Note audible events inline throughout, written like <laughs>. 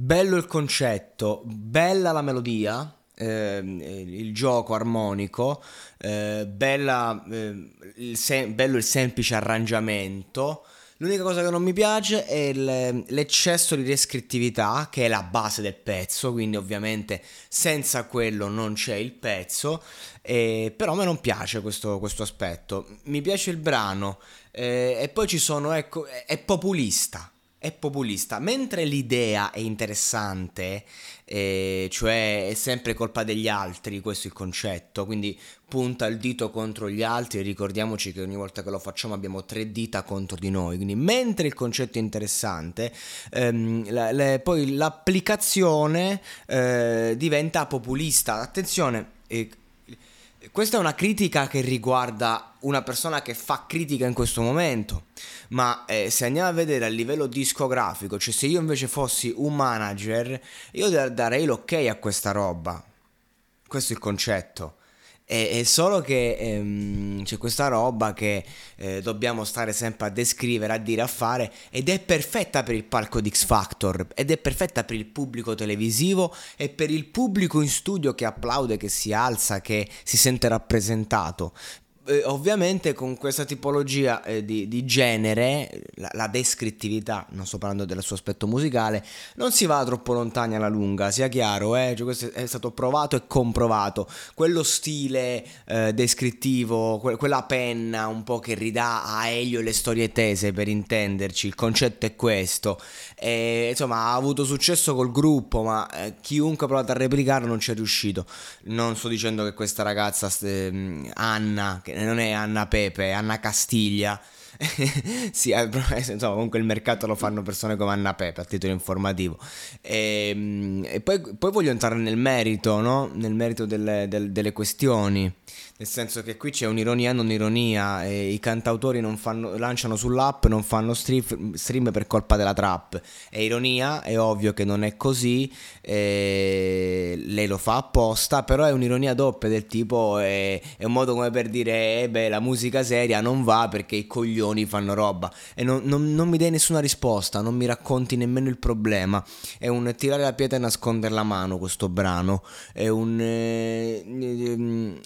Bello il concetto, bella la melodia, eh, il gioco armonico, eh, bella, eh, il sem- bello il semplice arrangiamento. L'unica cosa che non mi piace è l'eccesso di descrittività, che è la base del pezzo, quindi ovviamente senza quello non c'è il pezzo, però a me non piace questo, questo aspetto. Mi piace il brano eh, e poi ci sono, ecco, è populista è populista, mentre l'idea è interessante, eh, cioè è sempre colpa degli altri, questo è il concetto, quindi punta il dito contro gli altri ricordiamoci che ogni volta che lo facciamo abbiamo tre dita contro di noi, quindi mentre il concetto è interessante, ehm, la, le, poi l'applicazione eh, diventa populista. Attenzione, eh, questa è una critica che riguarda una persona che fa critica in questo momento, ma eh, se andiamo a vedere a livello discografico, cioè se io invece fossi un manager, io darei l'ok a questa roba. Questo è il concetto. È, solo che ehm, c'è questa roba che eh, dobbiamo stare sempre a descrivere, a dire, a fare ed è perfetta per il palco di X Factor ed è perfetta per il pubblico televisivo e per il pubblico in studio che applaude, che si alza, che si sente rappresentato eh, ovviamente con questa tipologia eh, di, di, genere, la, la, descrittività, non sto parlando del suo aspetto musicale, non si va troppo lontani alla lunga, sia chiaro, eh? cioè, questo è stato provato e comprovato. Quello stile eh, descrittivo, que- quella penna un po' che ridà a Elio le storie tese, per intenderci, il concetto è questo. E, insomma, ha avuto successo col gruppo, ma eh, chiunque ha provato a replicarlo non ci è riuscito. Non sto dicendo che questa ragazza, ehm, Anna, che non è Anna Pepe, è Anna Castiglia. <laughs> sì, eh, insomma, comunque il mercato lo fanno persone come Anna Pepe a titolo informativo. E, ehm, e poi, poi, voglio entrare nel merito, no? Nel merito delle, delle, delle questioni nel senso che qui c'è un'ironia non ironia e i cantautori fanno, lanciano sull'app non fanno stream, per colpa della trap è ironia è ovvio che non è così lei lo fa apposta però è un'ironia doppia del tipo è, è un modo come per dire eh, beh la musica seria non va perché i coglioni fanno roba e non, non, non mi dai nessuna risposta non mi racconti nemmeno il problema. È un tirare la pietra e nascondere la mano questo brano. È un eh, ehm,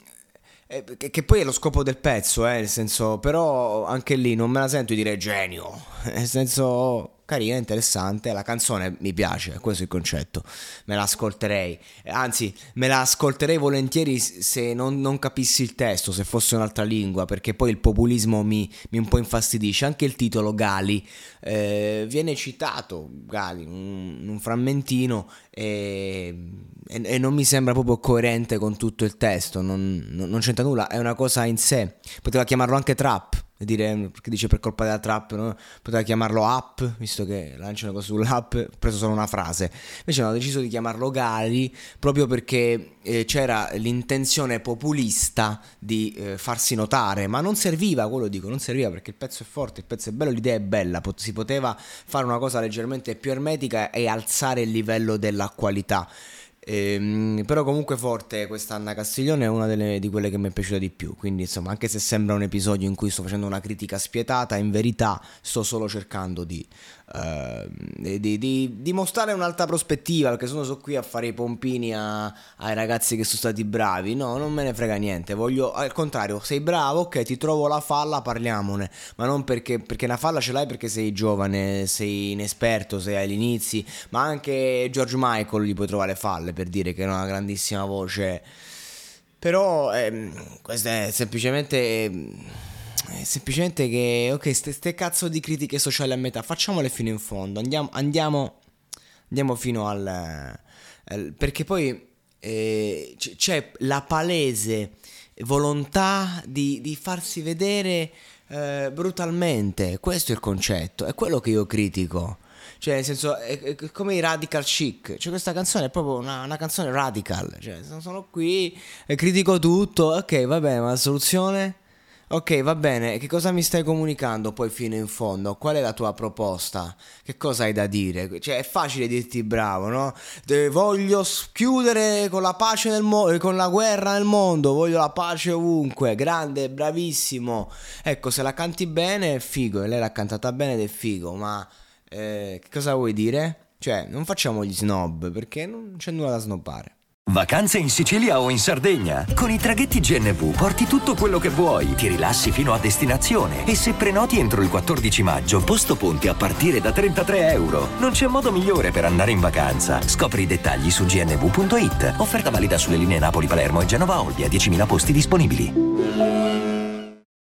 eh, che, poi è lo scopo del pezzo, eh, nel senso, però anche lì non me la sento dire genio, <laughs> nel senso carina, interessante, la canzone mi piace, questo è il concetto, me la ascolterei, anzi me la ascolterei volentieri se non, non capissi il testo, se fosse un'altra lingua, perché poi il populismo mi, mi un po' infastidisce, anche il titolo Gali eh, viene citato, Gali, un, un frammentino e, e, e, non mi sembra proprio coerente con tutto il testo, non, non c'entra nulla, è una cosa in sé, poteva chiamarlo anche trap dire, perché dice per colpa della trap, no? poteva chiamarlo app, visto che lanciano cose sull'app, ho preso solo una frase. Invece hanno deciso di chiamarlo Gali proprio perché eh, c'era l'intenzione populista di eh, farsi notare, ma non serviva, quello dico, non serviva perché il pezzo è forte, il pezzo è bello, l'idea è bella, pot- si poteva fare una cosa leggermente più ermetica e alzare il livello della qualità. Ehm, però comunque forte questa Anna Castiglione è una delle, di quelle che mi è piaciuta di più. Quindi insomma, anche se sembra un episodio in cui sto facendo una critica spietata, in verità sto solo cercando di, uh, di, di, di mostrare un'altra prospettiva. Perché sono, sono qui a fare i pompini a, ai ragazzi che sono stati bravi. No, non me ne frega niente. Voglio al contrario, sei bravo, ok, ti trovo la falla, parliamone. Ma non perché, perché la falla ce l'hai perché sei giovane, sei inesperto, sei agli inizi. Ma anche George Michael gli puoi trovare falle per dire che è una grandissima voce. Però ehm, questo è semplicemente... È semplicemente che, ok, ste, ste, cazzo di critiche sociali a metà, facciamole fino in fondo, andiamo, andiamo, andiamo fino al, al perché poi eh, c'è la palese volontà di, di farsi vedere eh, brutalmente, questo è il concetto, è quello che io critico. Cioè, nel senso, è, è come i radical chic. Cioè, questa canzone è proprio una, una canzone radical. Cioè, sono qui e critico tutto. Ok, va bene, ma la soluzione? Ok, va bene, che cosa mi stai comunicando poi fino in fondo? Qual è la tua proposta? Che cosa hai da dire? Cioè, è facile dirti bravo, no? De, voglio chiudere con la pace nel mondo, con la guerra nel mondo, voglio la pace ovunque, grande, bravissimo. Ecco, se la canti bene è figo, e lei l'ha cantata bene ed è figo, ma eh, che cosa vuoi dire? Cioè, non facciamo gli snob perché non c'è nulla da snobbare. Vacanze in Sicilia o in Sardegna. Con i traghetti GNV porti tutto quello che vuoi, ti rilassi fino a destinazione e se prenoti entro il 14 maggio, posto ponti a partire da 33 euro. Non c'è modo migliore per andare in vacanza. Scopri i dettagli su gnv.it. Offerta valida sulle linee Napoli-Palermo e Genova-Olbia, 10.000 posti disponibili.